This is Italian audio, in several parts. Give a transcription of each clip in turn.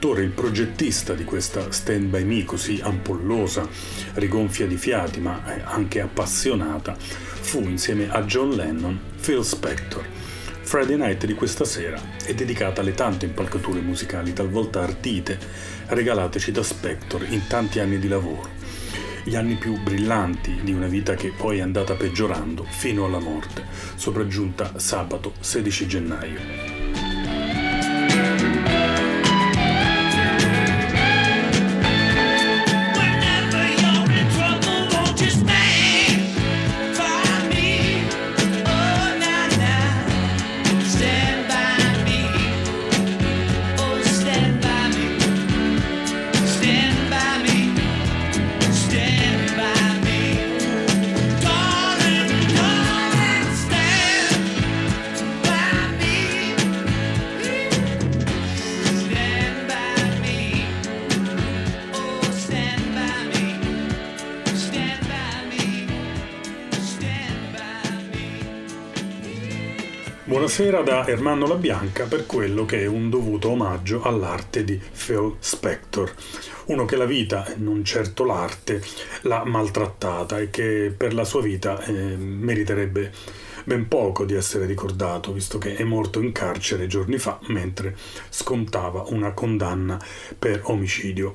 il produttore, il progettista di questa Stand By Me così ampollosa, rigonfia di fiati ma anche appassionata, fu insieme a John Lennon Phil Spector. Friday Night di questa sera è dedicata alle tante impalcature musicali, talvolta ardite, regalateci da Spector in tanti anni di lavoro gli anni più brillanti di una vita che poi è andata peggiorando fino alla morte, sopraggiunta sabato 16 gennaio. Buonasera da Ermanno La Bianca per quello che è un dovuto omaggio all'arte di Phil Spector, uno che la vita, non certo l'arte, l'ha maltrattata e che per la sua vita eh, meriterebbe ben poco di essere ricordato, visto che è morto in carcere giorni fa mentre scontava una condanna per omicidio.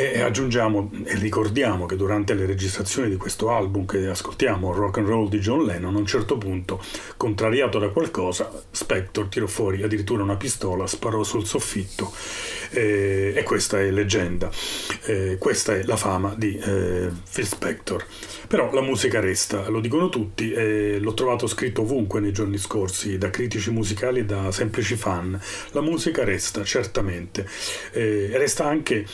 E aggiungiamo e ricordiamo che durante le registrazioni di questo album che ascoltiamo, Rock and Roll di John Lennon, a un certo punto, contrariato da qualcosa, Spector tirò fuori addirittura una pistola, sparò sul soffitto eh, e questa è leggenda. Eh, questa è la fama di eh, Phil Spector. Però la musica resta, lo dicono tutti e l'ho trovato scritto ovunque nei giorni scorsi, da critici musicali e da semplici fan. La musica resta, certamente. Resta anche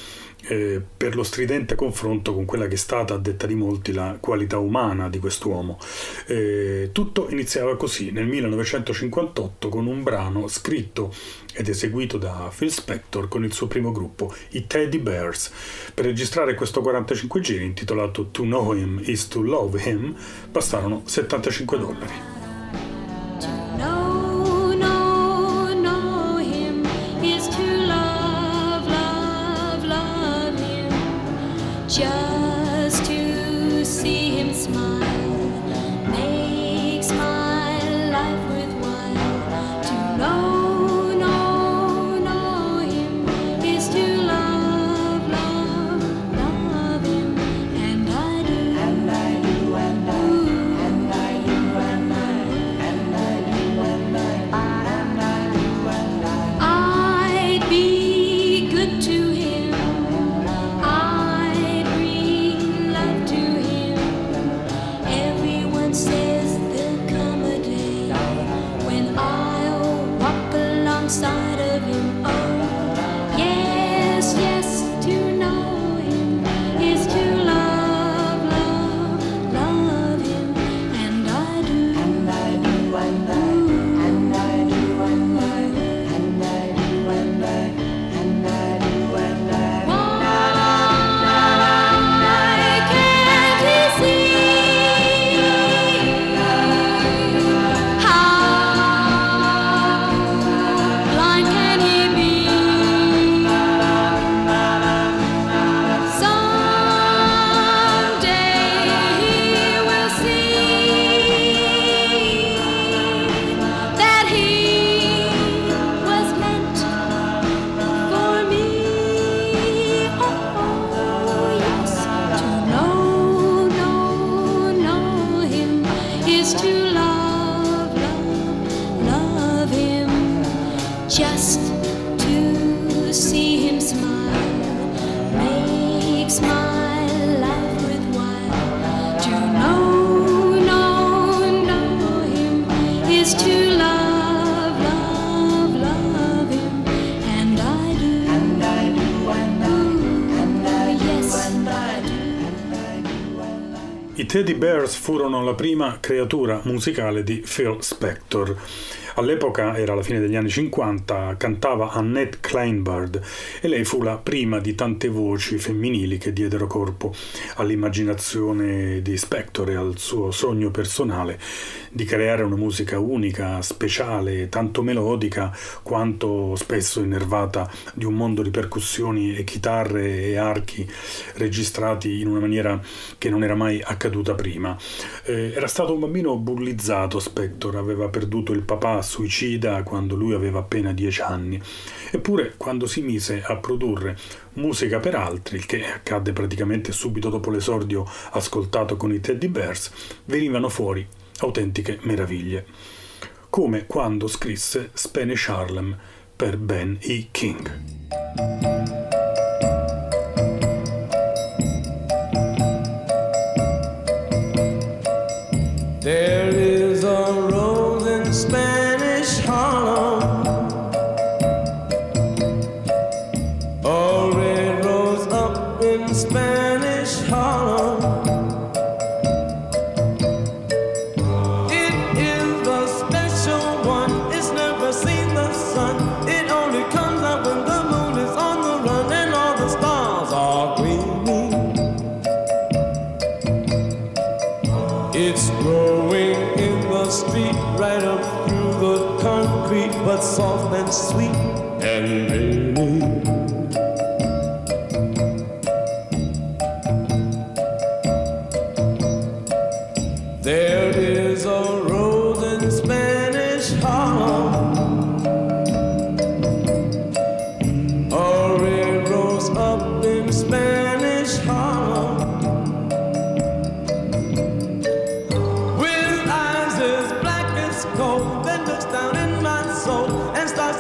eh, per lo stridente confronto con quella che è stata, a detta di molti, la qualità umana di quest'uomo. Eh, tutto iniziava così, nel 1958, con un brano scritto ed eseguito da Phil Spector con il suo primo gruppo, i Teddy Bears. Per registrare questo 45 giri intitolato To Know Him is to Love Him bastarono 75 dollari. just furono la prima creatura musicale di Phil Spector. All'epoca, era la fine degli anni 50, cantava Annette Kleinbard e lei fu la prima di tante voci femminili che diedero corpo all'immaginazione di Spector e al suo sogno personale di creare una musica unica, speciale, tanto melodica quanto spesso innervata di un mondo di percussioni e chitarre e archi registrati in una maniera che non era mai accaduta prima. Eh, era stato un bambino bullizzato Spector, aveva perduto il papà suicida quando lui aveva appena dieci anni. Eppure, quando si mise a produrre musica per altri, il che accadde praticamente subito dopo l'esordio ascoltato con i Teddy Bears, venivano fuori autentiche meraviglie, come quando scrisse Spanish Harlem per Ben E. King. There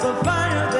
the fire.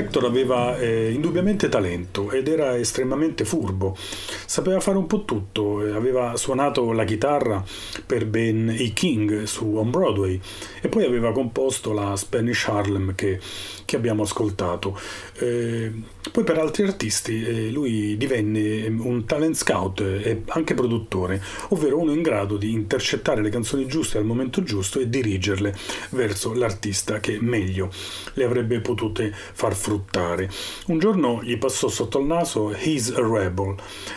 Spector aveva eh, indubbiamente talento ed era estremamente furbo. Sapeva fare un po' tutto, aveva suonato la chitarra per Ben E. King su On Broadway e poi aveva composto la Spanish Harlem che, che abbiamo ascoltato. Eh, poi per altri artisti eh, lui divenne un talent scout e anche produttore, ovvero uno in grado di intercettare le canzoni giuste al momento giusto e dirigerle verso l'artista che meglio le avrebbe potute far fruttare. Un giorno gli passò sotto il naso He's a Rebel,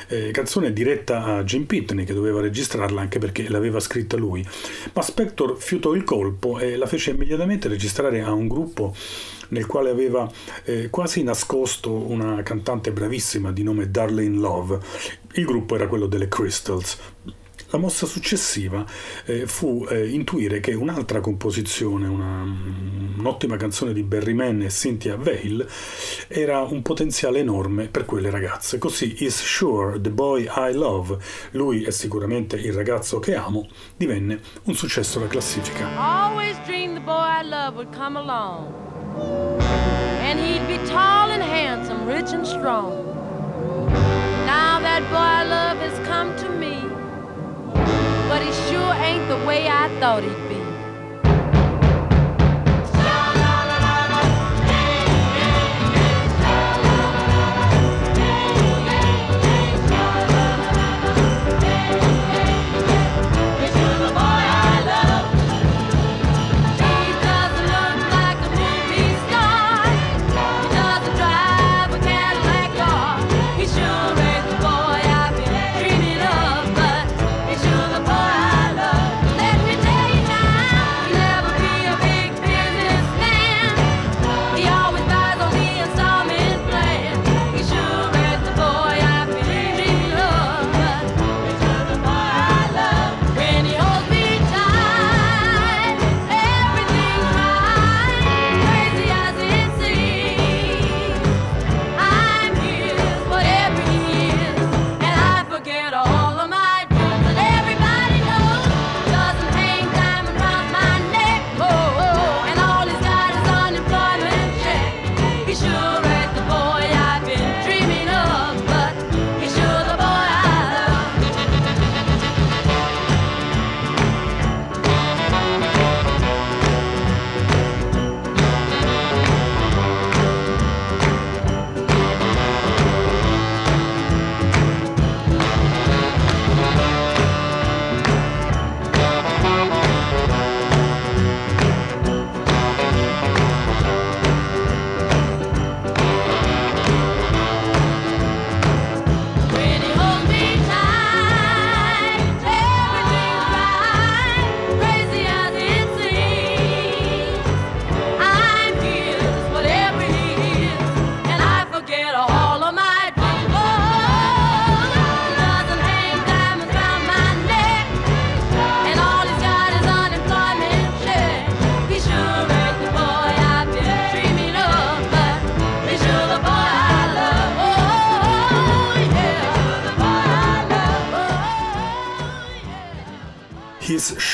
eh, canzone diretta a Jim Pitney che doveva registrarla anche perché l'aveva scritta lui, ma Spector fiutò il colpo e la fece immediatamente registrare a un gruppo nel quale aveva eh, quasi nascosto una cantante bravissima di nome Darlene Love. Il gruppo era quello delle Crystals. La mossa successiva eh, fu eh, intuire che un'altra composizione, una, un'ottima canzone di Barry Mann e Cynthia Vale, era un potenziale enorme per quelle ragazze. Così Is Sure the Boy I Love, lui è sicuramente il ragazzo che amo, divenne un successo da classifica. Always dreamed the boy I love would come along. And he'd be tall and handsome, rich and strong. Now that boy I love has come to me. but he sure ain't the way I thought he'd be.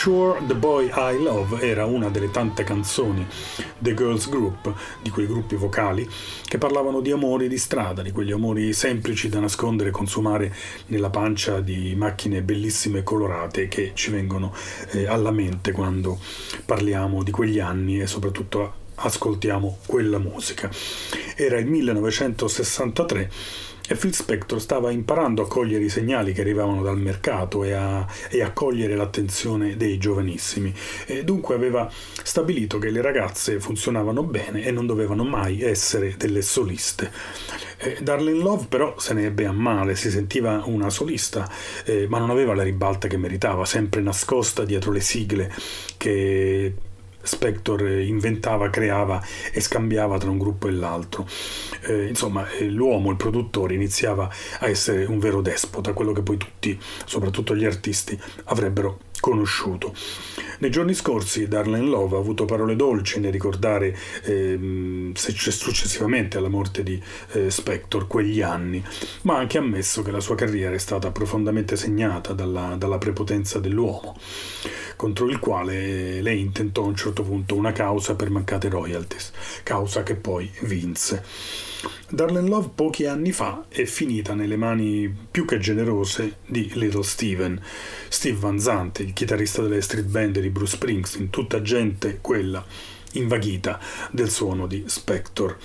Sure the Boy I Love era una delle tante canzoni The Girls Group, di quei gruppi vocali, che parlavano di amori di strada, di quegli amori semplici da nascondere e consumare nella pancia di macchine bellissime e colorate che ci vengono eh, alla mente quando parliamo di quegli anni e soprattutto ascoltiamo quella musica. Era il 1963 e Phil Spector stava imparando a cogliere i segnali che arrivavano dal mercato e a, e a cogliere l'attenzione dei giovanissimi. E dunque aveva stabilito che le ragazze funzionavano bene e non dovevano mai essere delle soliste. Eh, Darlene Love però se ne ebbe a male, si sentiva una solista, eh, ma non aveva la ribalta che meritava, sempre nascosta dietro le sigle che Spector inventava, creava e scambiava tra un gruppo e l'altro. Eh, insomma, eh, l'uomo, il produttore, iniziava a essere un vero despota, quello che poi tutti, soprattutto gli artisti, avrebbero conosciuto. Nei giorni scorsi Darlene Love ha avuto parole dolci nel ricordare eh, successivamente alla morte di eh, Spector quegli anni, ma ha anche ammesso che la sua carriera è stata profondamente segnata dalla, dalla prepotenza dell'uomo contro il quale lei intentò a un certo punto una causa per mancate royalties, causa che poi vinse. Darlene Love pochi anni fa è finita nelle mani più che generose di Little Steven, Steve Van Zandt, il chitarrista delle street band di Bruce Springsteen, tutta gente quella invaghita del suono di Spector.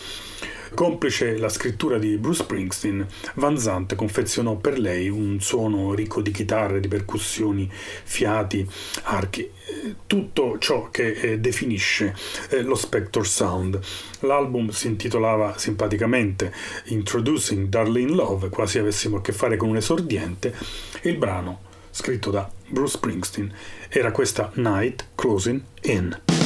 Complice la scrittura di Bruce Springsteen, Van Zandt confezionò per lei un suono ricco di chitarre, di percussioni, fiati, archi, eh, tutto ciò che eh, definisce eh, lo Spector Sound. L'album si intitolava simpaticamente Introducing Darlene Love, quasi avessimo a che fare con un esordiente, e il brano, scritto da Bruce Springsteen, era questa Night Closing In.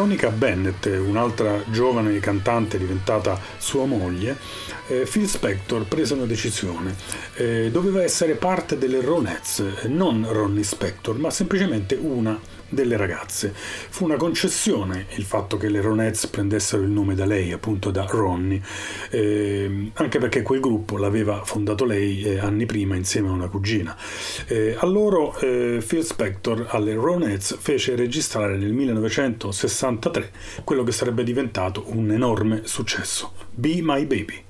Veronica Bennett, un'altra giovane cantante diventata sua moglie, eh, Phil Spector prese una decisione. Eh, doveva essere parte delle Ronettes, non Ronnie Spector, ma semplicemente una delle ragazze. Fu una concessione il fatto che le Ronettes prendessero il nome da lei, appunto da Ronnie, eh, anche perché quel gruppo l'aveva fondato lei eh, anni prima insieme a una cugina. Eh, a loro eh, Phil Spector alle Ronettes fece registrare nel 1963 quello che sarebbe diventato un enorme successo, Be My Baby.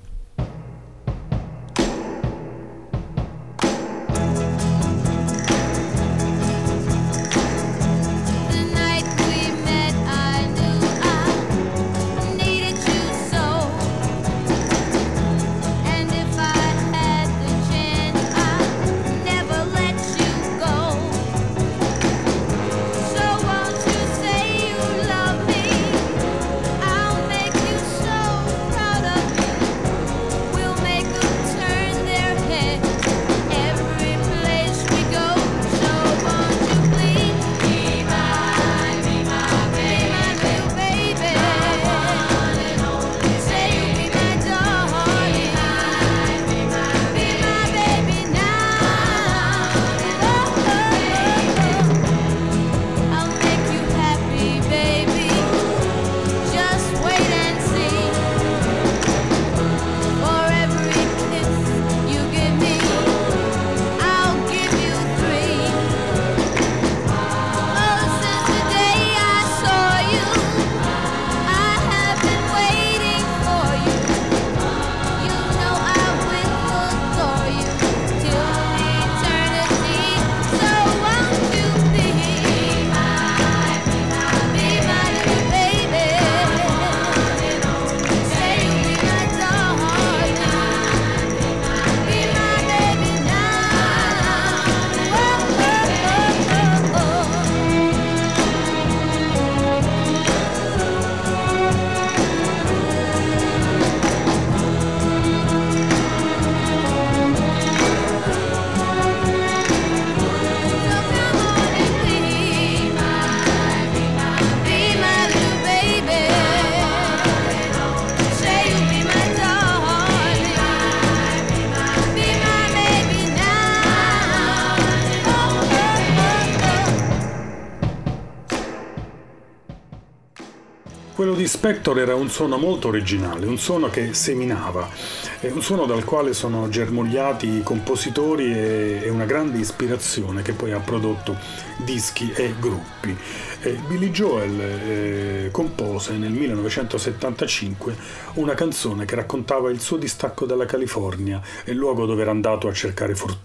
Di Spector era un suono molto originale, un suono che seminava, un suono dal quale sono germogliati i compositori e una grande ispirazione che poi ha prodotto dischi e gruppi. Billy Joel eh, compose nel 1975 una canzone che raccontava il suo distacco dalla California, il luogo dove era andato a cercare fortuna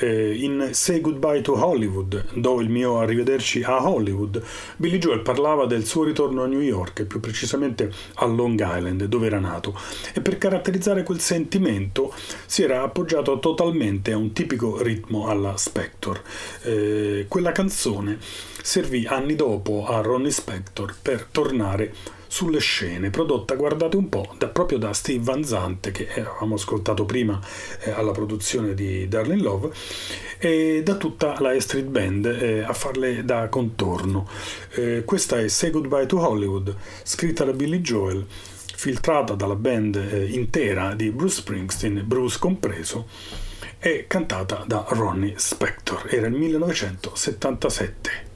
eh, in Say Goodbye to Hollywood, do il mio arrivederci a Hollywood, Billy Joel parlava del suo ritorno a New York, più precisamente a Long Island, dove era nato, e per caratterizzare quel sentimento si era appoggiato totalmente a un tipico ritmo alla Spector. Eh, quella canzone servì anni dopo a Ronnie Spector per tornare sulle scene, prodotta, guardate un po', da, proprio da Steve Van Zante, che avevamo ascoltato prima eh, alla produzione di Darling Love, e da tutta la Street Band eh, a farle da contorno. Eh, questa è Say Goodbye to Hollywood, scritta da Billy Joel, filtrata dalla band eh, intera di Bruce Springsteen, Bruce compreso, e cantata da Ronnie Spector. Era il 1977.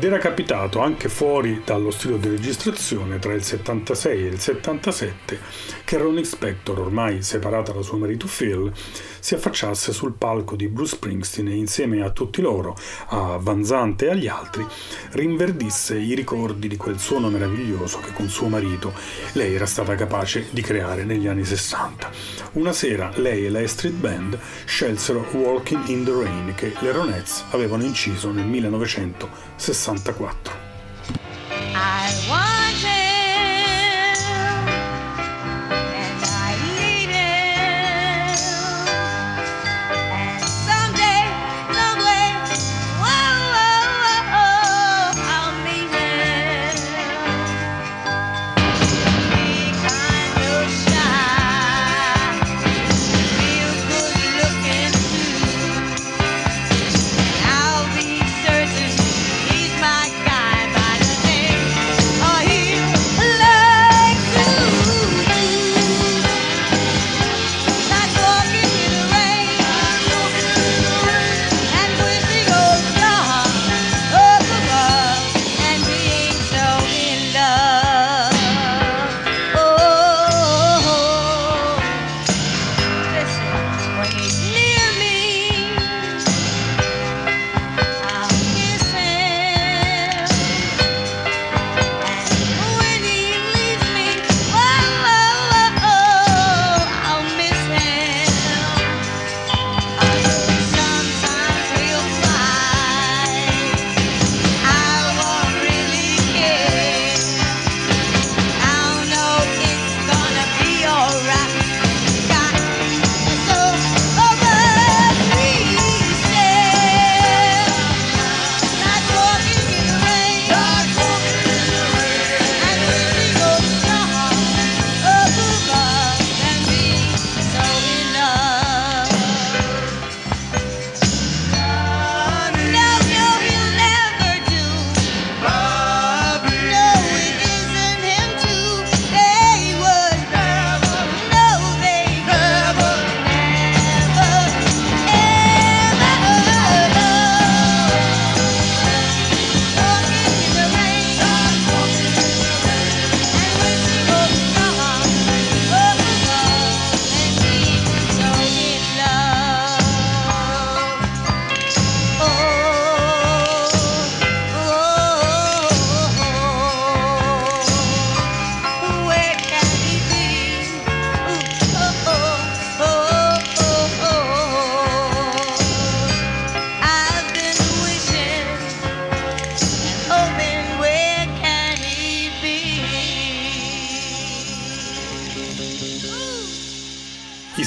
ed era capitato anche fuori dallo studio di registrazione tra il 76 e il 77 che Ronnie Spector, ormai separata da suo marito Phil, si affacciasse sul palco di Bruce Springsteen e insieme a tutti loro, a Van Vanzante e agli altri, rinverdisse i ricordi di quel suono meraviglioso che con suo marito lei era stata capace di creare negli anni 60. Una sera lei e la Street Band scelsero Walking in the Rain che le Ronettes avevano inciso nel 1960. 64.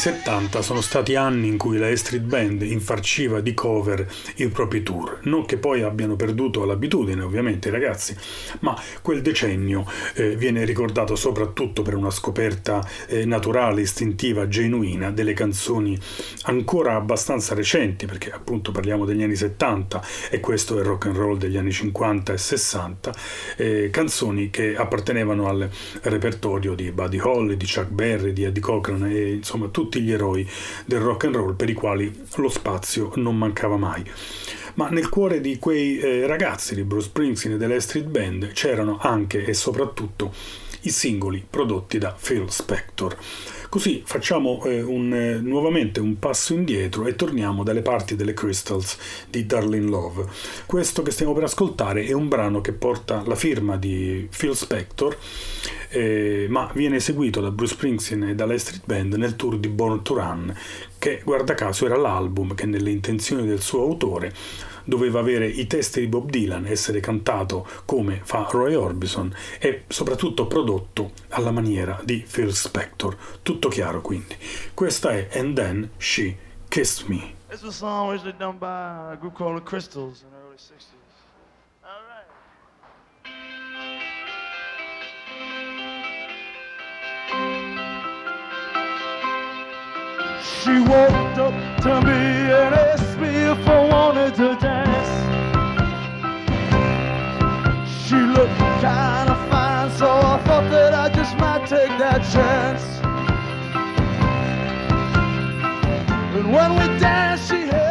70 sono stati anni in cui la E Street Band infarciva di cover i propri tour, non che poi abbiano perduto l'abitudine ovviamente ragazzi, ma quel decennio eh, viene ricordato soprattutto per una scoperta eh, naturale, istintiva, genuina delle canzoni ancora abbastanza recenti, perché appunto parliamo degli anni 70 e questo è il rock and roll degli anni 50 e 60, eh, canzoni che appartenevano al repertorio di Buddy Holly, di Chuck Berry, di Eddie Cochran e insomma tutti gli eroi del rock and roll per i quali lo spazio non mancava mai. Ma nel cuore di quei eh, ragazzi di Bruce Springsteen e delle Street Band c'erano anche e soprattutto i singoli prodotti da Phil Spector. Così facciamo eh, un, eh, nuovamente un passo indietro e torniamo dalle parti delle Crystals di Darlene Love. Questo che stiamo per ascoltare è un brano che porta la firma di Phil Spector, eh, ma viene eseguito da Bruce Springsteen e dalla Street Band nel tour di Born to Run, che guarda caso era l'album che nelle intenzioni del suo autore doveva avere i testi di Bob Dylan, essere cantato come fa Roy Orbison e soprattutto prodotto alla maniera di Phil Spector. Tutto chiaro quindi. Questa è And Then She Kissed Me. This was a song originally done by a group called the Crystals in the early 60s. She walked up to me and asked me if I wanted to dance. She looked kind of fine, so I thought that I just might take that chance. And when we danced, she held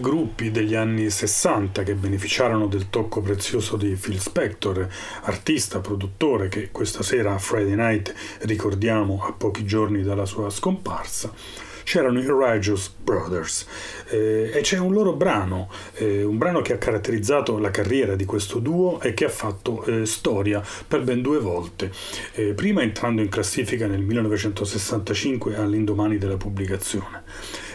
gruppi degli anni 60 che beneficiarono del tocco prezioso di Phil Spector, artista, produttore che questa sera a Friday Night ricordiamo a pochi giorni dalla sua scomparsa, c'erano i Righteous Brothers. Eh, e c'è un loro brano, eh, un brano che ha caratterizzato la carriera di questo duo e che ha fatto eh, storia per ben due volte, eh, prima entrando in classifica nel 1965 all'indomani della pubblicazione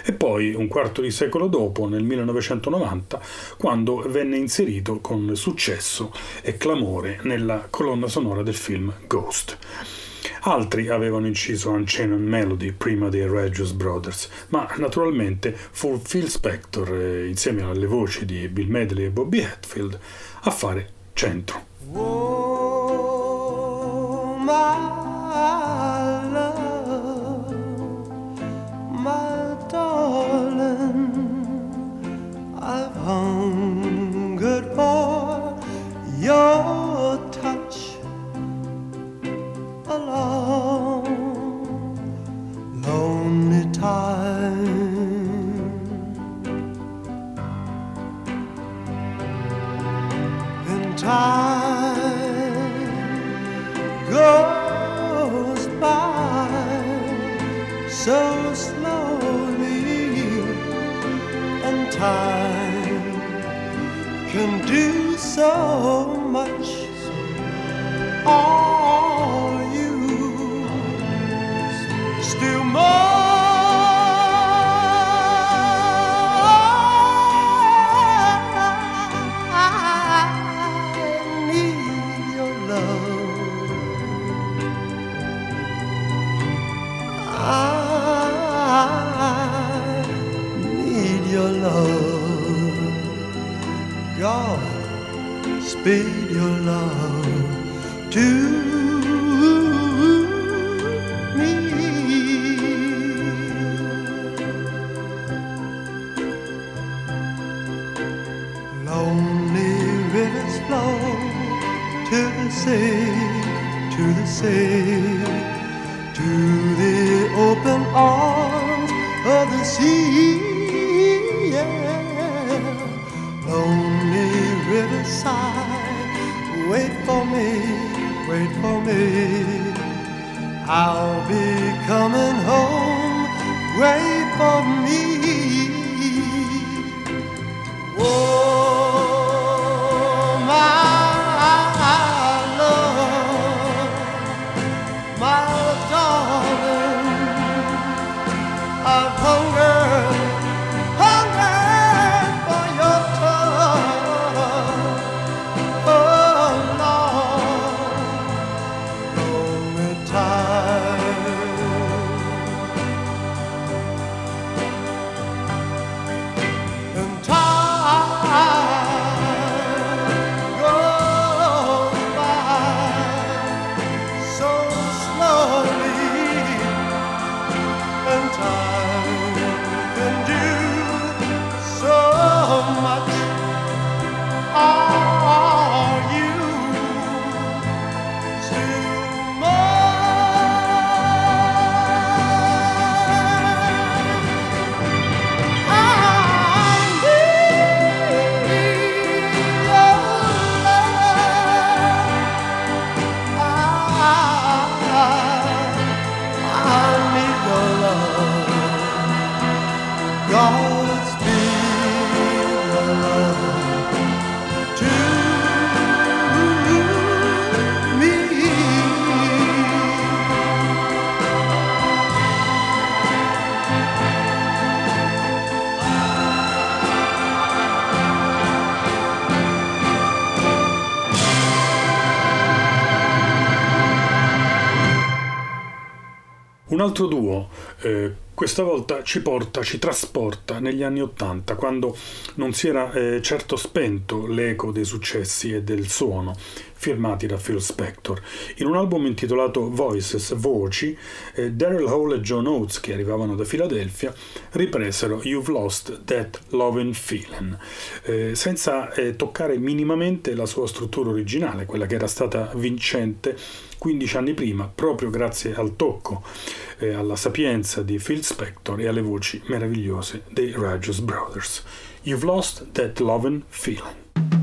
e poi un quarto di secolo dopo, nel 1990, quando venne inserito con successo e clamore nella colonna sonora del film Ghost. Altri avevano inciso Unchained Melody prima dei Regius Brothers, ma naturalmente fu Phil Spector, eh, insieme alle voci di Bill Medley e Bobby Hatfield, a fare centro. Oh, hungered for your touch along lonely time and time goes by so slowly and time can do so much. be your love. I'll be coming home. Wait. Altro duo, eh, questa volta ci porta, ci trasporta negli anni Ottanta, quando non si era eh, certo spento l'eco dei successi e del suono firmati da Phil Spector. In un album intitolato Voices, Voci, eh, Daryl Hall e John Oates, che arrivavano da Filadelfia, ripresero You've Lost That Lovin' Feeling, eh, senza eh, toccare minimamente la sua struttura originale, quella che era stata vincente 15 anni prima, proprio grazie al tocco, eh, alla sapienza di Phil Spector e alle voci meravigliose dei Rogers Brothers. You've Lost That Lovin' Feeling.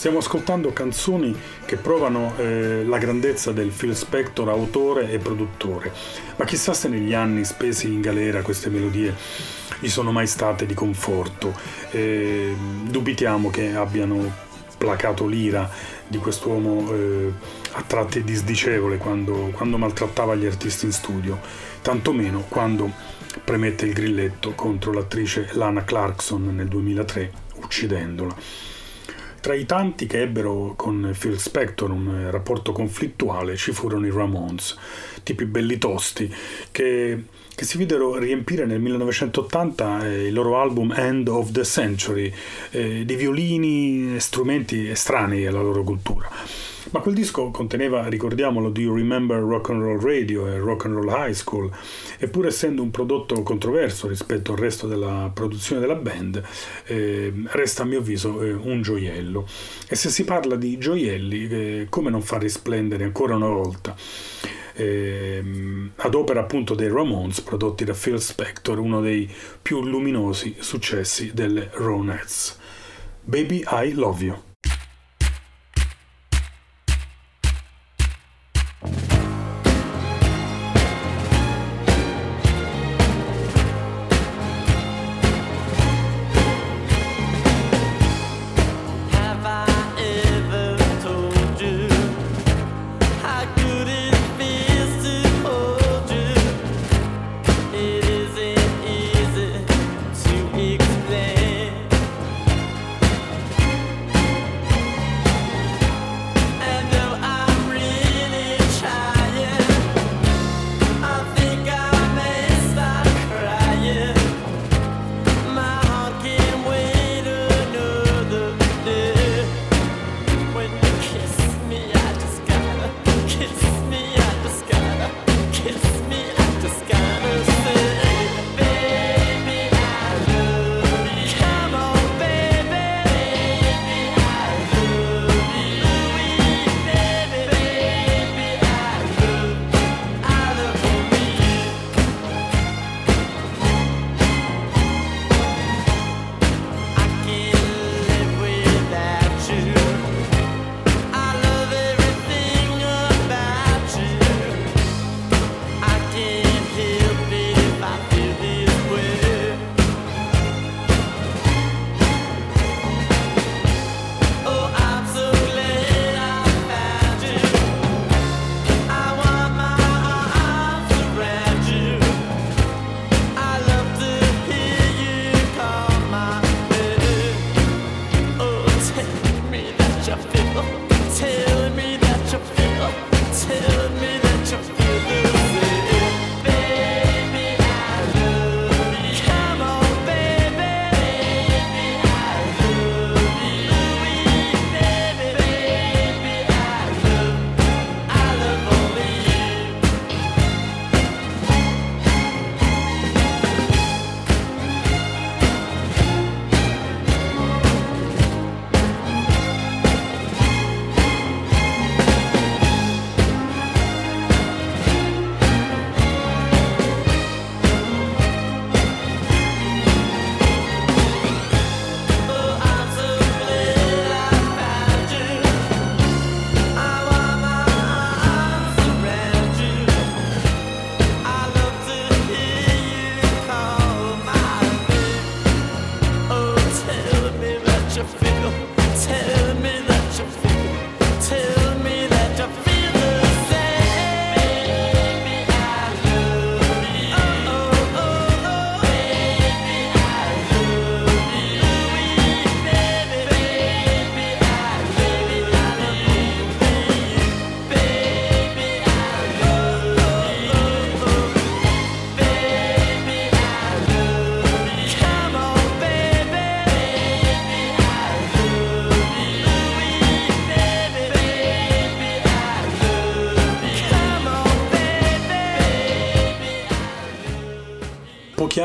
Stiamo ascoltando canzoni che provano eh, la grandezza del Phil Spector autore e produttore, ma chissà se negli anni spesi in galera queste melodie gli sono mai state di conforto. Eh, dubitiamo che abbiano placato l'ira di quest'uomo eh, a tratti disdicevole quando, quando maltrattava gli artisti in studio, tantomeno quando premette il grilletto contro l'attrice Lana Clarkson nel 2003, uccidendola. Tra i tanti che ebbero con Phil Spector un rapporto conflittuale ci furono i Ramones, tipi belli tosti, che, che si videro riempire nel 1980 eh, il loro album End of the Century eh, di violini e strumenti estranei alla loro cultura. Ma quel disco conteneva, ricordiamolo, Do You Remember Rock and Roll Radio e Rock and Roll High School, e pur essendo un prodotto controverso rispetto al resto della produzione della band, eh, resta a mio avviso eh, un gioiello. E se si parla di gioielli, eh, come non far risplendere ancora una volta? Eh, ad opera appunto dei Ramones prodotti da Phil Spector, uno dei più luminosi successi delle Ronettes. Baby I Love You.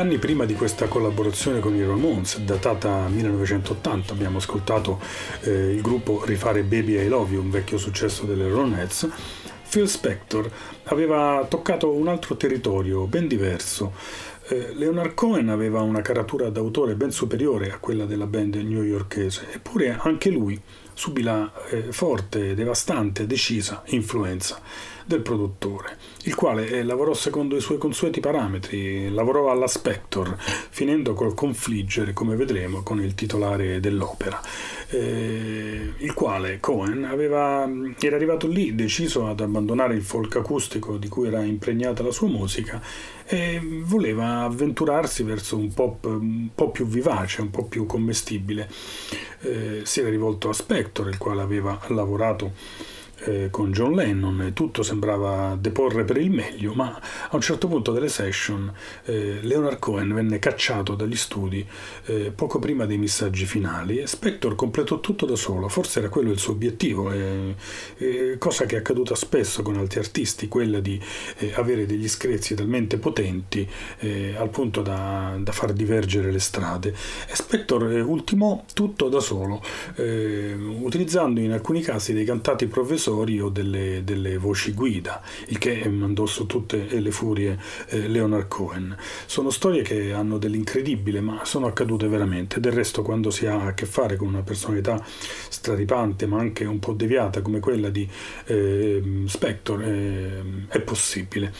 Anni prima di questa collaborazione con i Ramones, datata 1980, abbiamo ascoltato eh, il gruppo rifare Baby I Love You, un vecchio successo delle Ronettes, Phil Spector aveva toccato un altro territorio ben diverso. Eh, Leonard Cohen aveva una caratura d'autore ben superiore a quella della band newyorkese, eppure anche lui subì la eh, forte, devastante, decisa influenza del produttore, il quale eh, lavorò secondo i suoi consueti parametri, lavorò alla Spector, finendo col confliggere, come vedremo, con il titolare dell'opera, eh, il quale Cohen aveva, era arrivato lì deciso ad abbandonare il folk acustico di cui era impregnata la sua musica e voleva avventurarsi verso un pop un po' più vivace, un po' più commestibile. Eh, si era rivolto a Spector, il quale aveva lavorato eh, con John Lennon tutto sembrava deporre per il meglio, ma a un certo punto delle session eh, Leonard Cohen venne cacciato dagli studi eh, poco prima dei messaggi finali e Spector completò tutto da solo, forse era quello il suo obiettivo, cosa che è accaduta spesso con altri artisti, quella di eh, avere degli screzi talmente potenti eh, al punto da, da, far divergere le strade. E Spector eh, ultimò tutto da solo, utilizzando in alcuni casi dei cantati professori accessori o delle, delle, voci guida, il che mandò su tutte le furie eh, Leonard Cohen. Sono storie che hanno dell'incredibile, ma sono accadute veramente. Del resto, quando si ha a che fare con una personalità straripante, ma anche un po' deviata come quella di eh, Spector, eh, è possibile.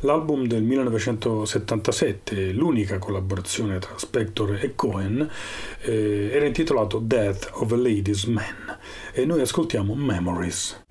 L'album del 1977, l'unica collaborazione tra Spector e Cohen, eh, era intitolato Death of a Ladies Man e noi ascoltiamo Memories.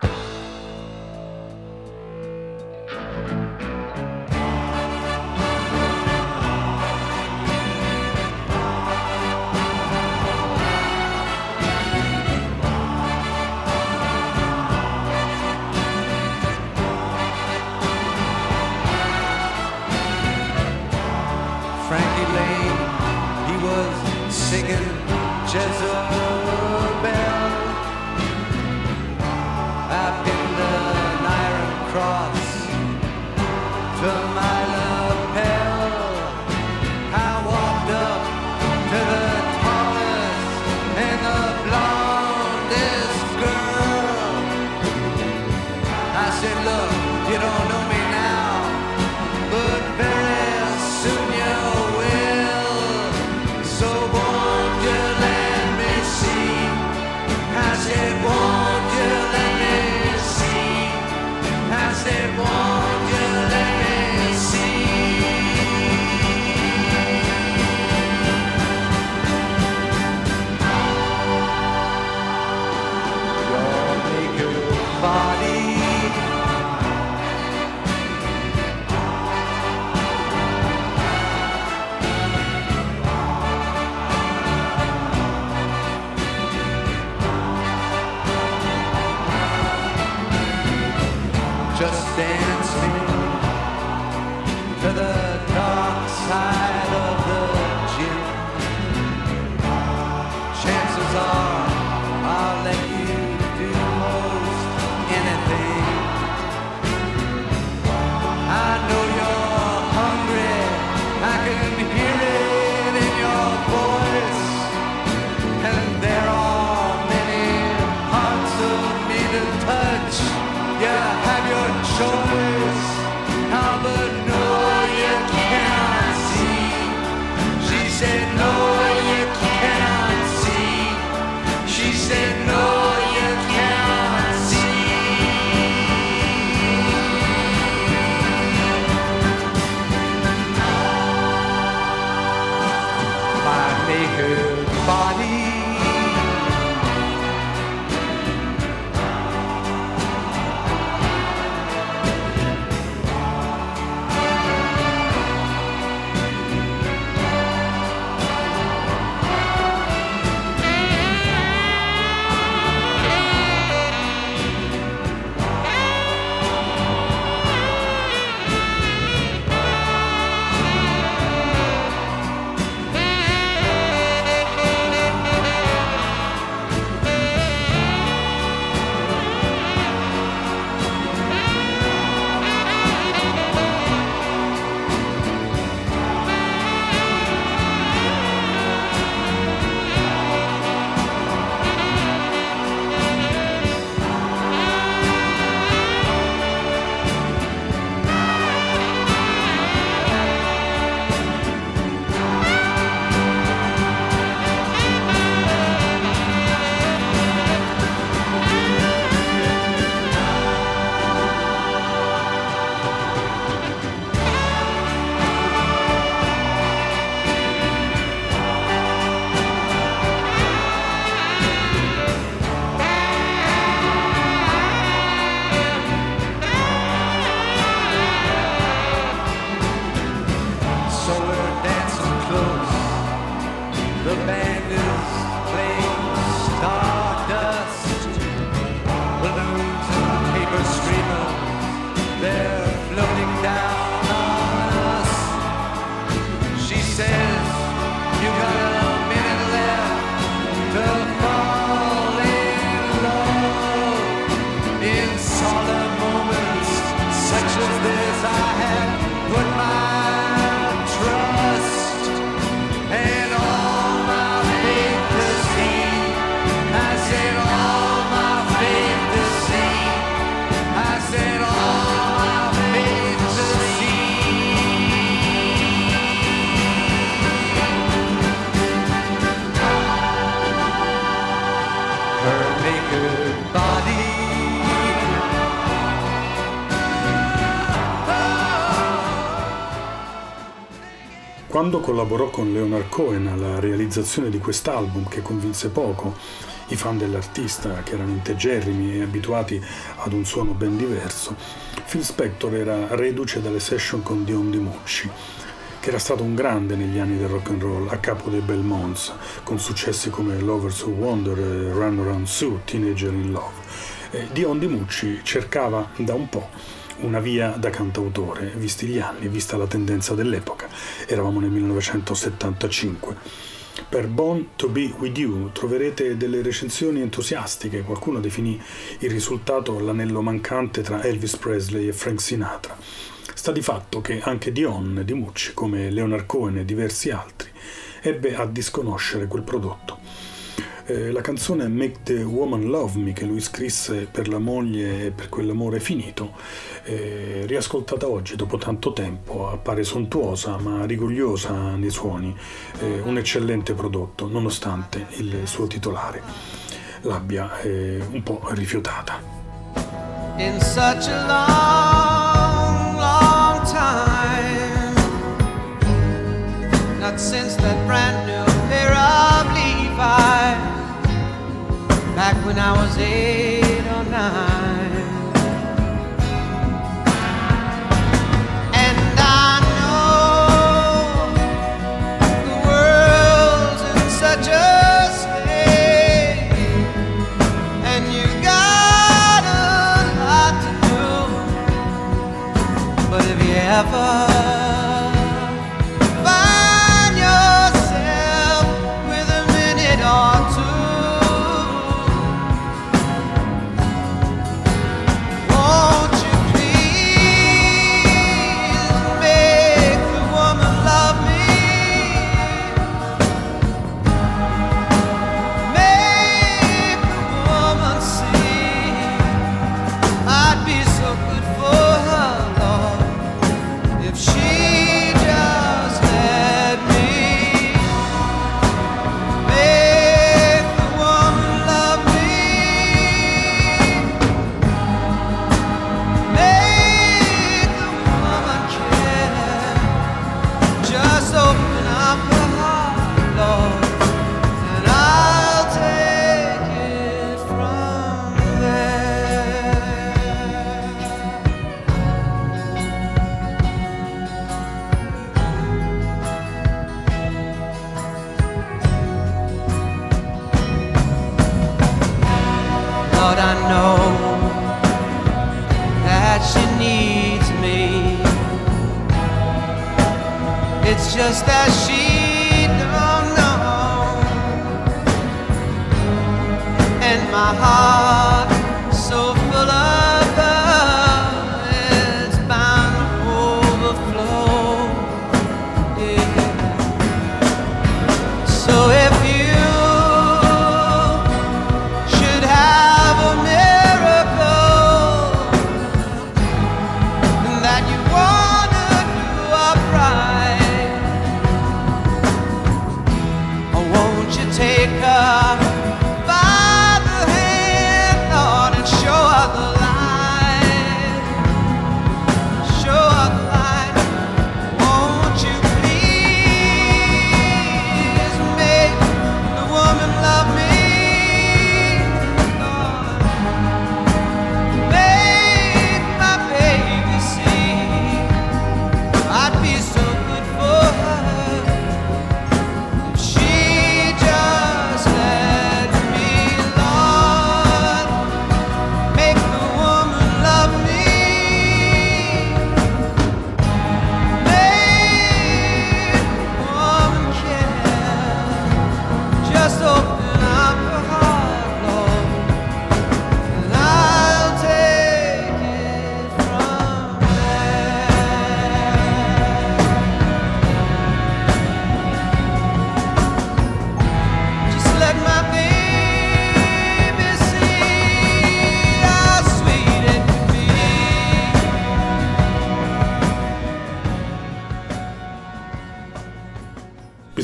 love, you don't know Quando collaborò con Leonard Cohen alla realizzazione di quest'album che convinse poco i fan dell'artista, che erano integerrimi e abituati ad un suono ben diverso, Phil Spector era reduce dalle session con Dion DiMucci, che era stato un grande negli anni del rock and roll, a capo dei Belmonts, con successi come Lovers Who Wonder Run Around Sue, Teenager in Love. E Dion DiMucci cercava da un po' una via da cantautore, visti gli anni, vista la tendenza dell'epoca. Eravamo nel 1975 per Born to Be With You troverete delle recensioni entusiastiche, qualcuno definì il risultato l'anello mancante tra Elvis Presley e Frank Sinatra. Sta di fatto che anche Dion di Mucci, come Leonard Cohen e diversi altri, ebbe a disconoscere quel prodotto. Eh, la canzone Make the Woman Love Me che lui scrisse per la moglie e per quell'amore finito, eh, riascoltata oggi dopo tanto tempo, appare sontuosa ma rigogliosa nei suoni, eh, un eccellente prodotto nonostante il suo titolare l'abbia eh, un po' rifiutata. In such a long, long time, not since that brand back when I was eight or nine. And I know the world's in such a state, and you got to know but if ever find yourself with a lot to do.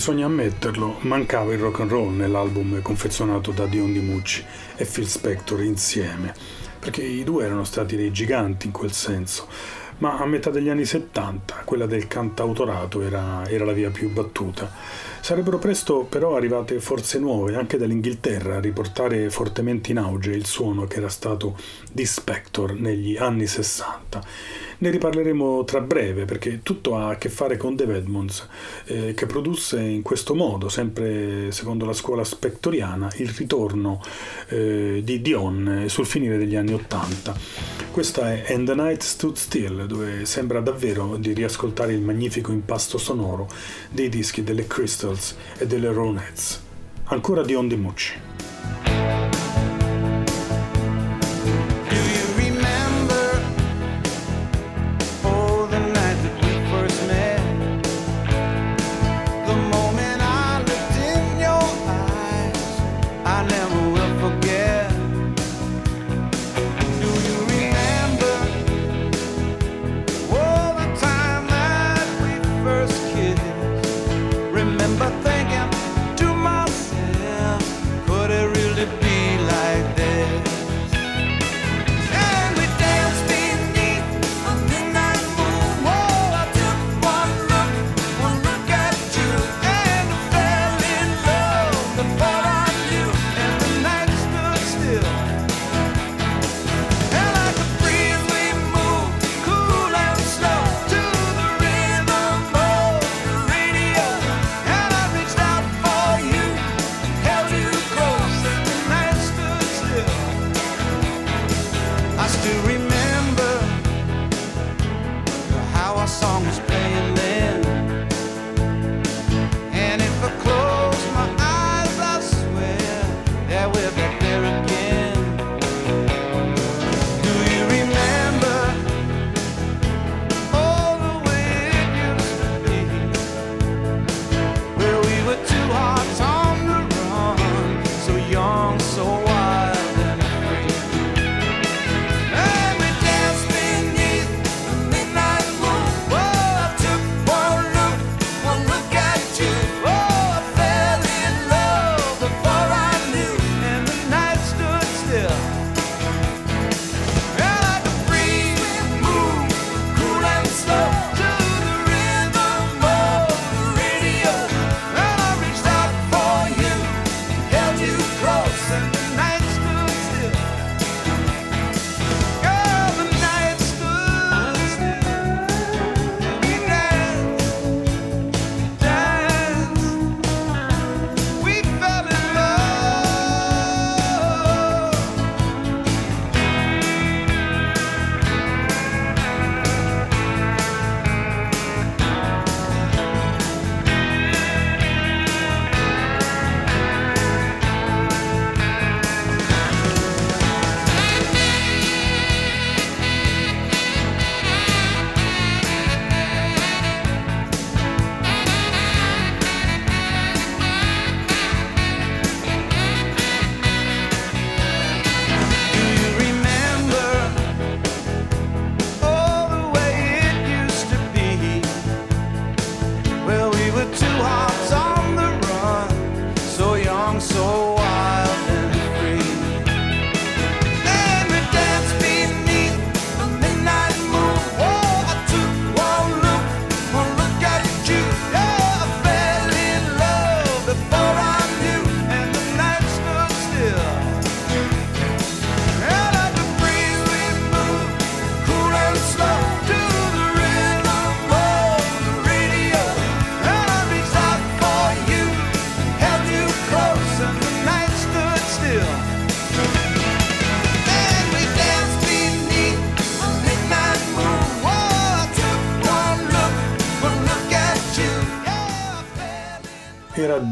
Bisogna ammetterlo, mancava il rock and roll nell'album confezionato da Dion DiMucci e Phil Spector insieme, perché i due erano stati dei giganti in quel senso, ma a metà degli anni 70 quella del cantautorato era, era la via più battuta. Sarebbero presto però arrivate forze nuove anche dall'Inghilterra a riportare fortemente in auge il suono che era stato di Spector negli anni 60 ne riparleremo tra breve perché tutto ha a che fare con Dave Edmonds, eh, che produsse in questo modo, sempre secondo la scuola spectoriana, il ritorno eh, di Dion sul finire degli anni Ottanta. Questa è And the Night Stood Still, dove sembra davvero di riascoltare il magnifico impasto sonoro dei dischi delle Crystals e delle Ronettes. Ancora Di Mucci.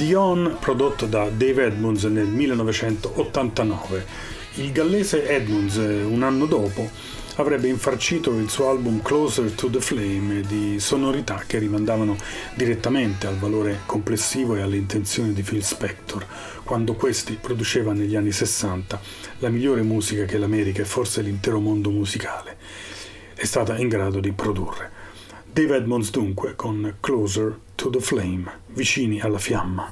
Dion prodotto da Dave Edmunds nel 1989. Il gallese Edmunds, un anno dopo, avrebbe infarcito il suo album Closer to the Flame di sonorità che rimandavano direttamente al valore complessivo e alle intenzioni di Phil Spector, quando questi produceva negli anni 60 la migliore musica che l'America e forse l'intero mondo musicale è stata in grado di produrre. Dave Edmonds dunque con Closer to the Flame, vicini alla fiamma.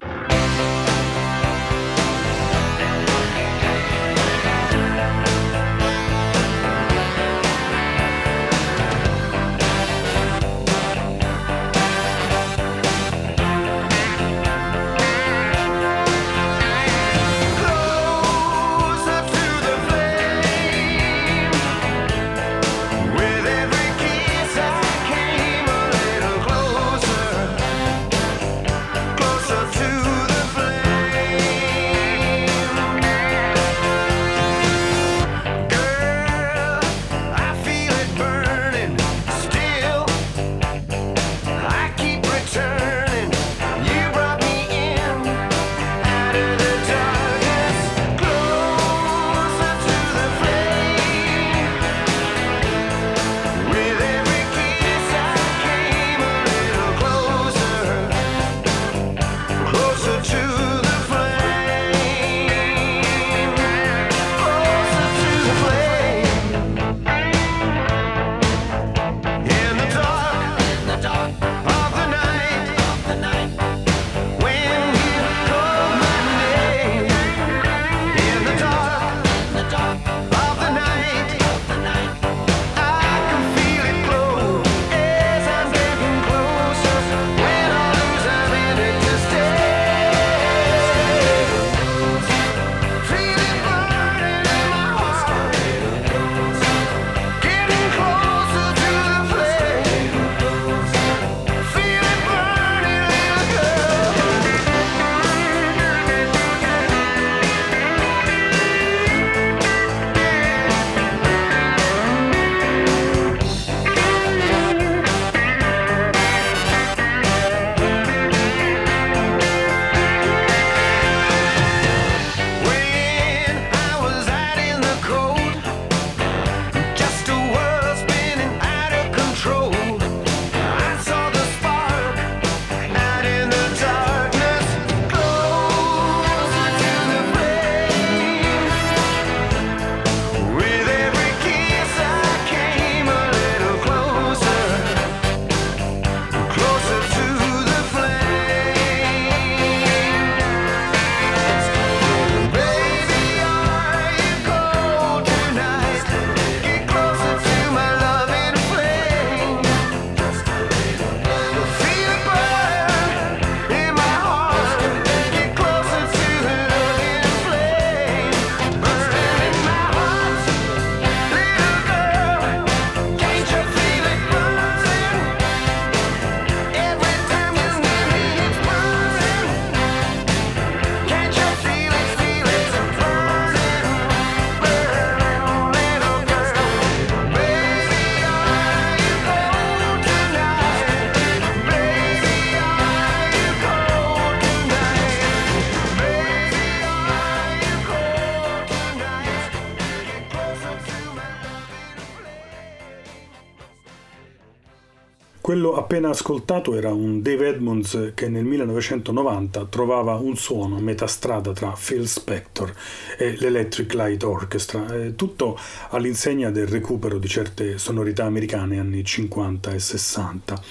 Quello appena ascoltato era un Dave Edmonds che nel 1990 trovava un suono a metà strada tra Phil Spector e l'Electric Light Orchestra, eh, tutto all'insegna del recupero di certe sonorità americane anni 50 e 60.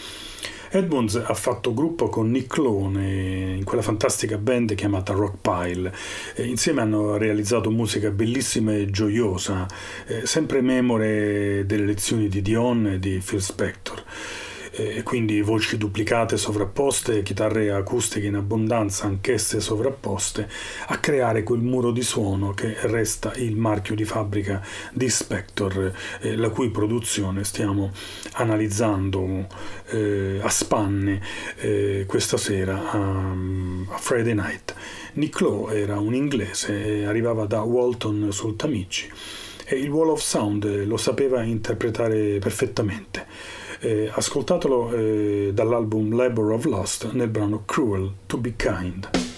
Edmonds ha fatto gruppo con Nick Clone in quella fantastica band chiamata Rockpile. Insieme hanno realizzato musica bellissima e gioiosa, eh, sempre memore delle lezioni di Dion e di Phil Spector e quindi voci duplicate sovrapposte, chitarre acustiche in abbondanza, anch'esse sovrapposte, a creare quel muro di suono che resta il marchio di fabbrica di Spector, eh, la cui produzione stiamo analizzando eh, a spanne eh, questa sera a, a Friday Night. Nick Lowe era un inglese arrivava da Walton sul Tamigi e il Wall of Sound lo sapeva interpretare perfettamente. Eh, ascoltatelo eh, dall'album Labor of Lost nel brano Cruel to be Kind.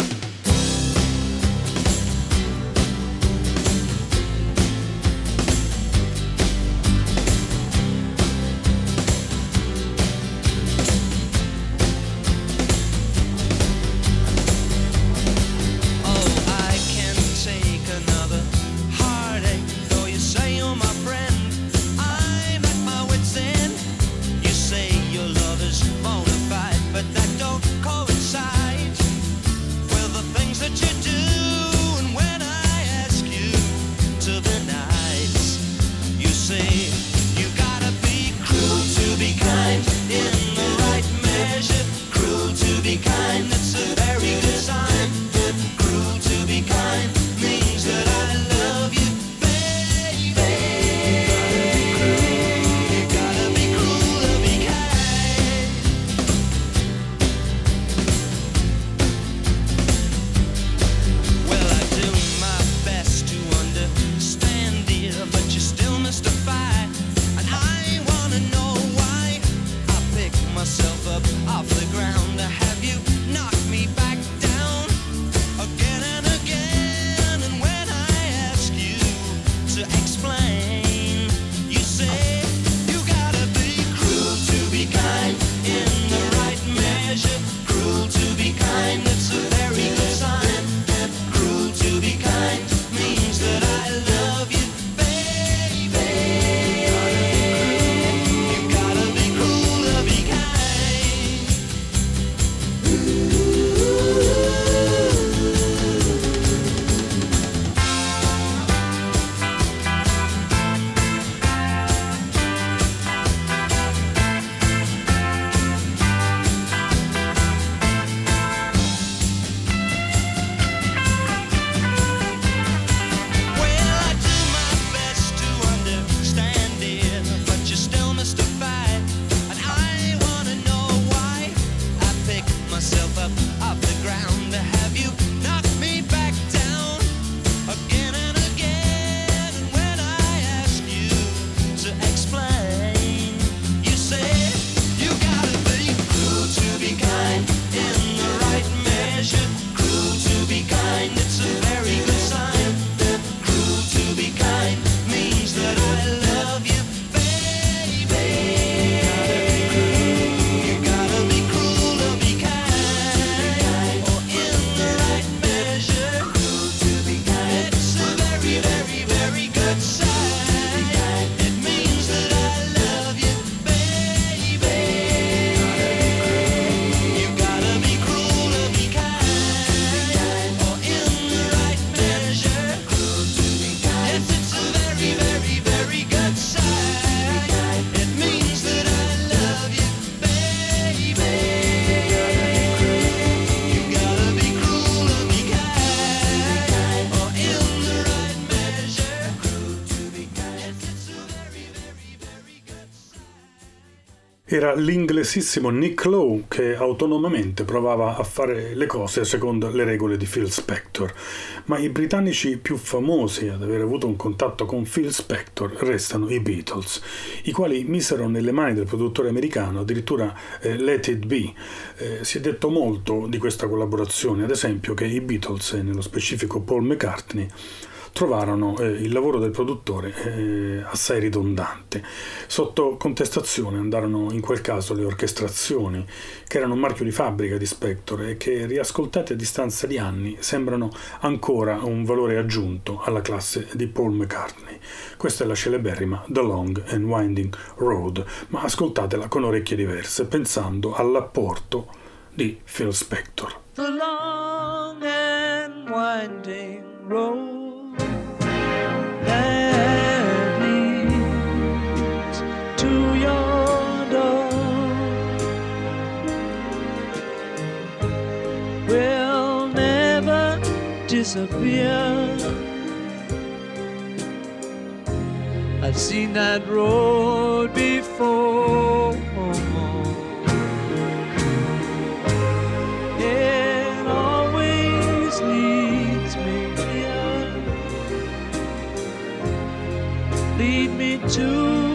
Era l'inglesissimo Nick Lowe che autonomamente provava a fare le cose secondo le regole di Phil Spector, ma i britannici più famosi ad aver avuto un contatto con Phil Spector restano i Beatles, i quali misero nelle mani del produttore americano addirittura eh, Let It Be. Eh, si è detto molto di questa collaborazione, ad esempio che i Beatles, e nello specifico Paul McCartney, trovarono eh, il lavoro del produttore eh, assai ridondante. Sotto contestazione andarono in quel caso le orchestrazioni, che erano un marchio di fabbrica di Spector e che riascoltate a distanza di anni sembrano ancora un valore aggiunto alla classe di Paul McCartney. Questa è la celeberrima The Long and Winding Road, ma ascoltatela con orecchie diverse, pensando all'apporto di Phil Spector. The long and winding road to your door will never disappear. I've seen that road before. It always leads me me to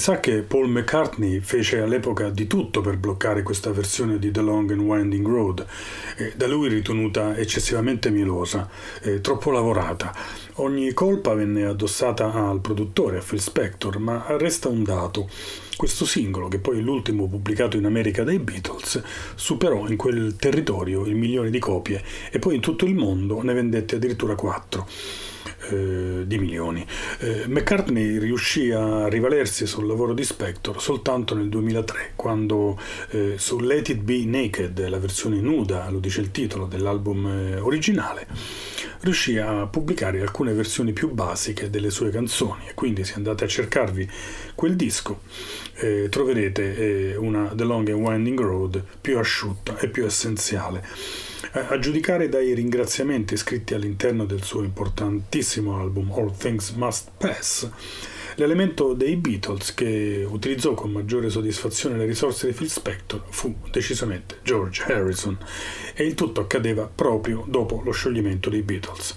sa che Paul McCartney fece all'epoca di tutto per bloccare questa versione di The Long and Winding Road, eh, da lui ritenuta eccessivamente mielosa, eh, troppo lavorata. Ogni colpa venne addossata al produttore, a Phil Spector, ma resta un dato. Questo singolo, che poi è l'ultimo pubblicato in America dai Beatles, superò in quel territorio il milione di copie e poi in tutto il mondo ne vendette addirittura quattro. Eh, di milioni. Eh, McCartney riuscì a rivalersi sul lavoro di Spector soltanto nel 2003, quando eh, su Let It Be Naked, la versione nuda, lo dice il titolo dell'album eh, originale, riuscì a pubblicare alcune versioni più basiche delle sue canzoni e quindi se andate a cercarvi quel disco eh, troverete eh, una The Long and Winding Road più asciutta e più essenziale. Eh, a giudicare dai ringraziamenti scritti all'interno del suo importantissimo album All Things Must Pass, L'elemento dei Beatles che utilizzò con maggiore soddisfazione le risorse di Phil Spector fu decisamente George Harrison e il tutto accadeva proprio dopo lo scioglimento dei Beatles.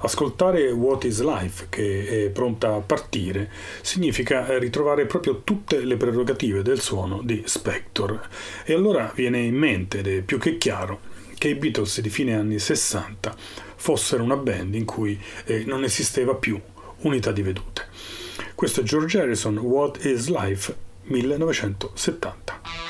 Ascoltare What is Life, che è pronta a partire, significa ritrovare proprio tutte le prerogative del suono di Spector. E allora viene in mente, ed è più che chiaro, che i Beatles di fine anni 60 fossero una band in cui eh, non esisteva più unità di vedute. Questo è George Harrison, What is Life, 1970.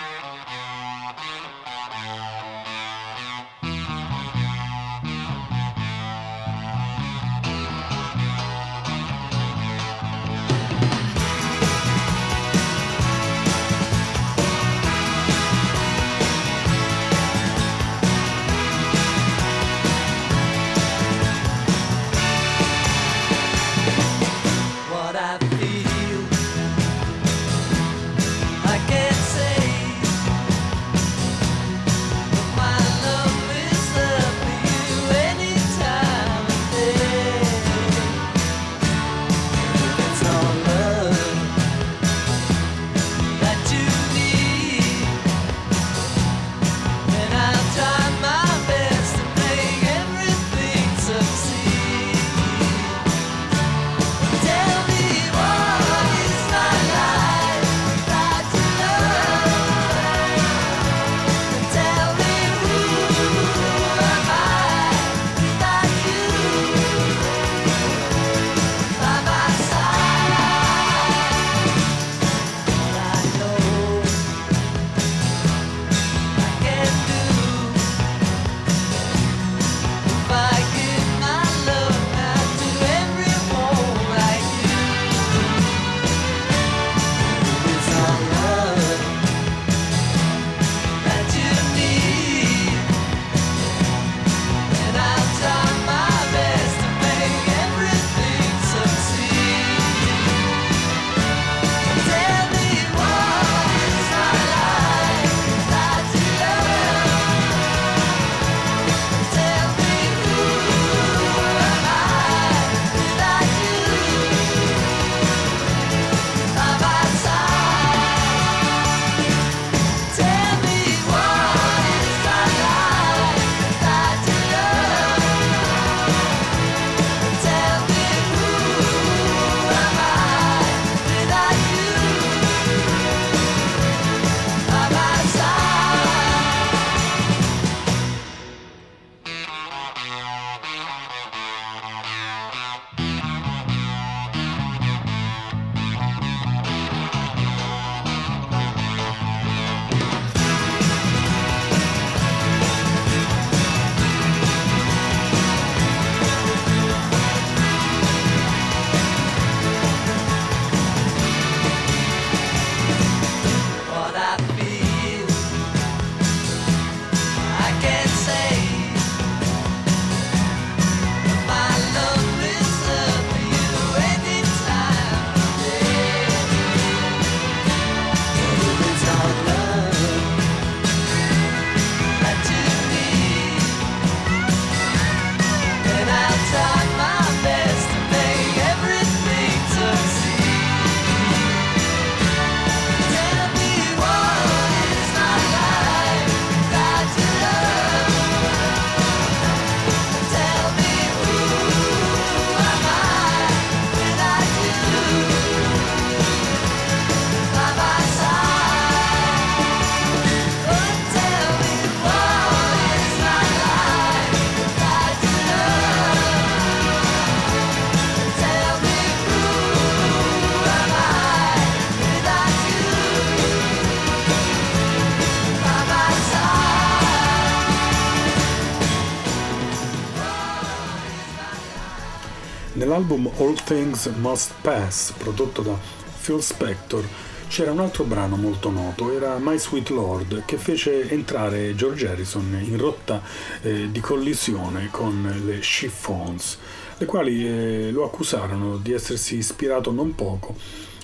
Nell'album All Things Must Pass, prodotto da Phil Spector, c'era un altro brano molto noto, era My Sweet Lord, che fece entrare George Harrison in rotta eh, di collisione con le Chiffons, le quali eh, lo accusarono di essersi ispirato non poco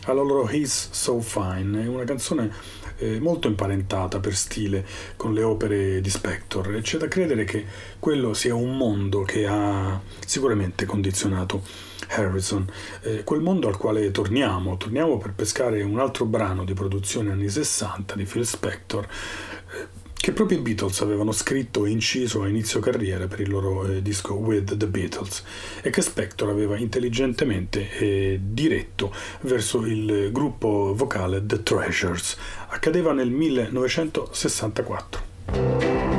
alla loro He's So Fine, una canzone molto imparentata per stile con le opere di Spector e c'è da credere che quello sia un mondo che ha sicuramente condizionato Harrison, eh, quel mondo al quale torniamo, torniamo per pescare un altro brano di produzione anni 60 di Phil Spector che proprio i Beatles avevano scritto e inciso a inizio carriera per il loro eh, disco With the Beatles e che Spector aveva intelligentemente eh, diretto verso il gruppo vocale The Treasures. Accadeva nel 1964.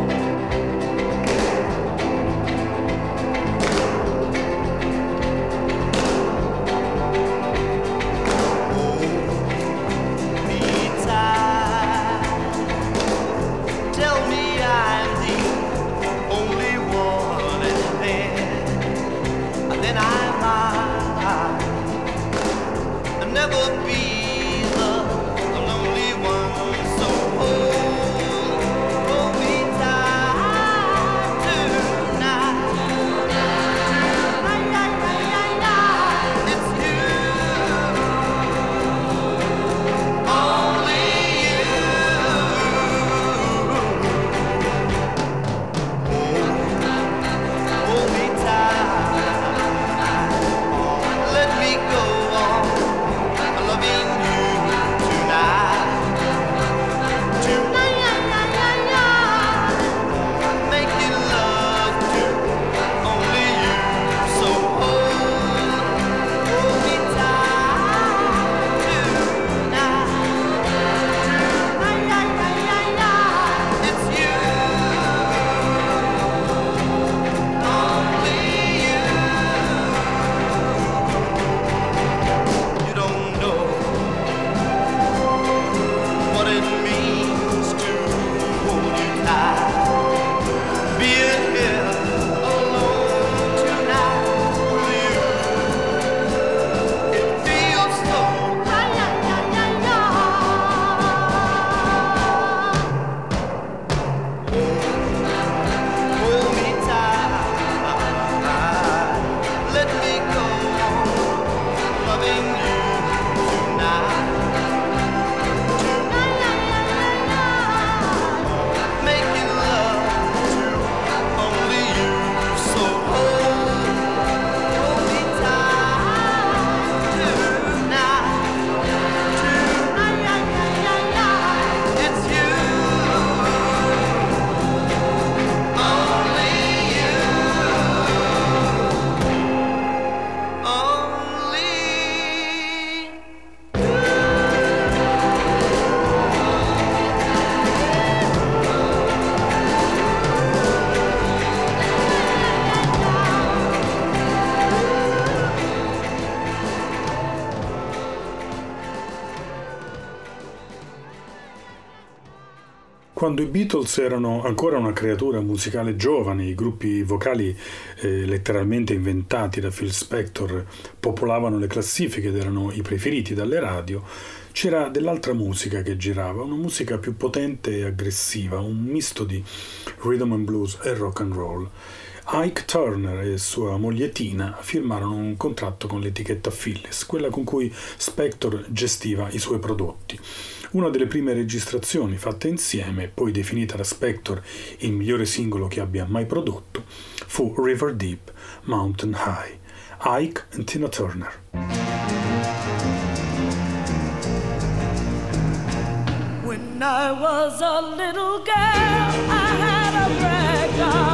Quando i Beatles erano ancora una creatura musicale giovane, i gruppi vocali eh, letteralmente inventati da Phil Spector popolavano le classifiche ed erano i preferiti dalle radio, c'era dell'altra musica che girava, una musica più potente e aggressiva, un misto di rhythm and blues e rock and roll. Ike Turner e sua moglie Tina firmarono un contratto con l'etichetta Phyllis, quella con cui Spector gestiva i suoi prodotti. Una delle prime registrazioni fatte insieme, poi definita da Spector il migliore singolo che abbia mai prodotto, fu River Deep, Mountain High, Ike e Tina Turner. When I was a little girl, I had a rag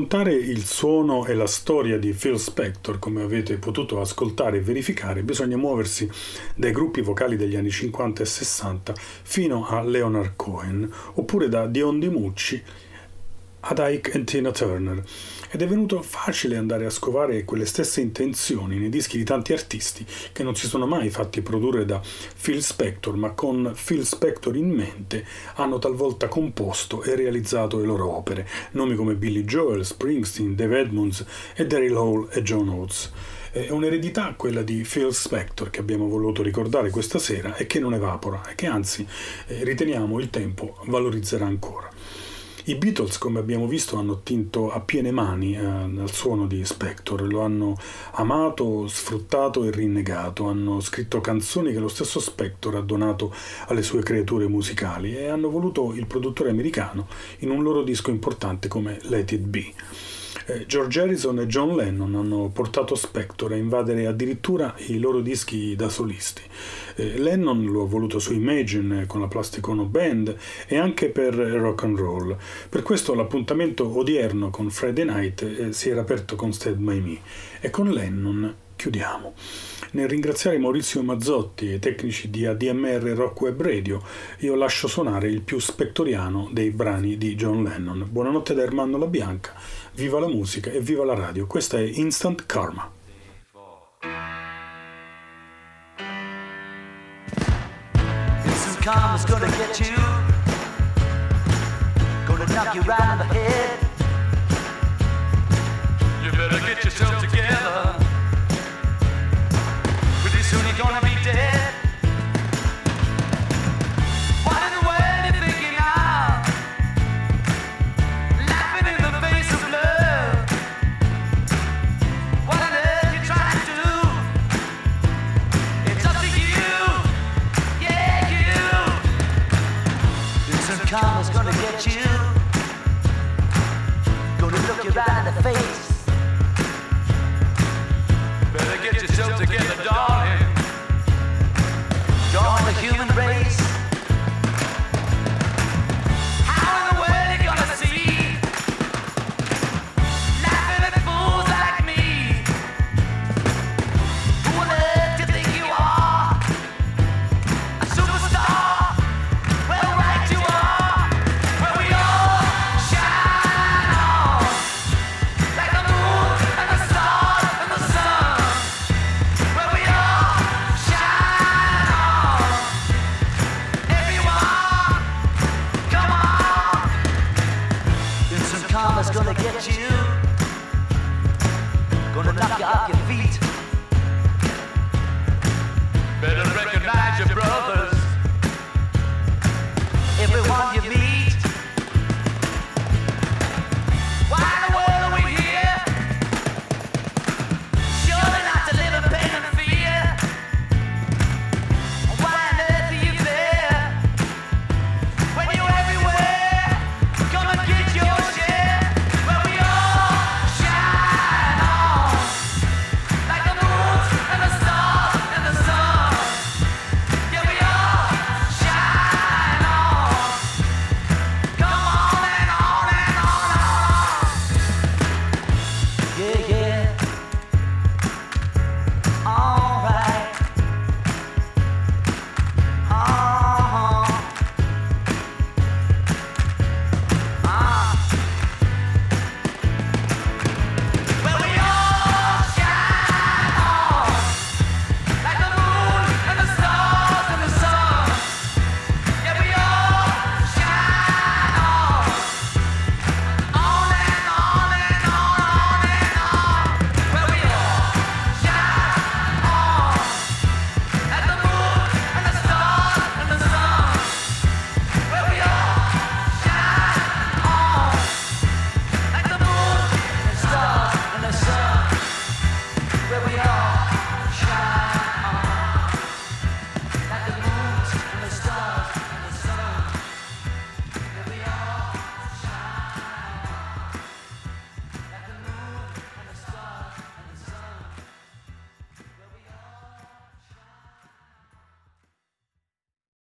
raccontare il suono e la storia di Phil Spector, come avete potuto ascoltare e verificare, bisogna muoversi dai gruppi vocali degli anni 50 e 60 fino a Leonard Cohen, oppure da Dion DiMucci ad Ike e Tina Turner ed è venuto facile andare a scovare quelle stesse intenzioni nei dischi di tanti artisti che non si sono mai fatti produrre da Phil Spector, ma con Phil Spector in mente hanno talvolta composto e realizzato le loro opere, nomi come Billy Joel, Springsteen, Dave Edmunds e Daryl Hall e John Oates. È un'eredità quella di Phil Spector che abbiamo voluto ricordare questa sera e che non evapora e che anzi eh, riteniamo il tempo valorizzerà ancora. I Beatles, come abbiamo visto, hanno tinto a piene mani eh, al suono di Spector, lo hanno amato, sfruttato e rinnegato, hanno scritto canzoni che lo stesso Spector ha donato alle sue creature musicali e hanno voluto il produttore americano in un loro disco importante come Let It Be. Eh, George Harrison e John Lennon hanno portato Spector a invadere addirittura i loro dischi da solisti. Eh, Lennon lo ha voluto su Imagine con la Plastic Ono Band e anche per rock and roll. Per questo l'appuntamento odierno con Friday Night eh, si era aperto con Stead By Me e con Lennon chiudiamo. Nel ringraziare Maurizio Mazzotti e i tecnici di ADMR Rock Web Radio, io lascio suonare il più spettoriano dei brani di John Lennon. Buonanotte da Ermanno La Bianca, Viva la musica e viva la radio. Questa è Instant Karma. Instant karma's gonna get you. Gonna knock you right in the head. You better get yourself together. Pretty soon you're gonna be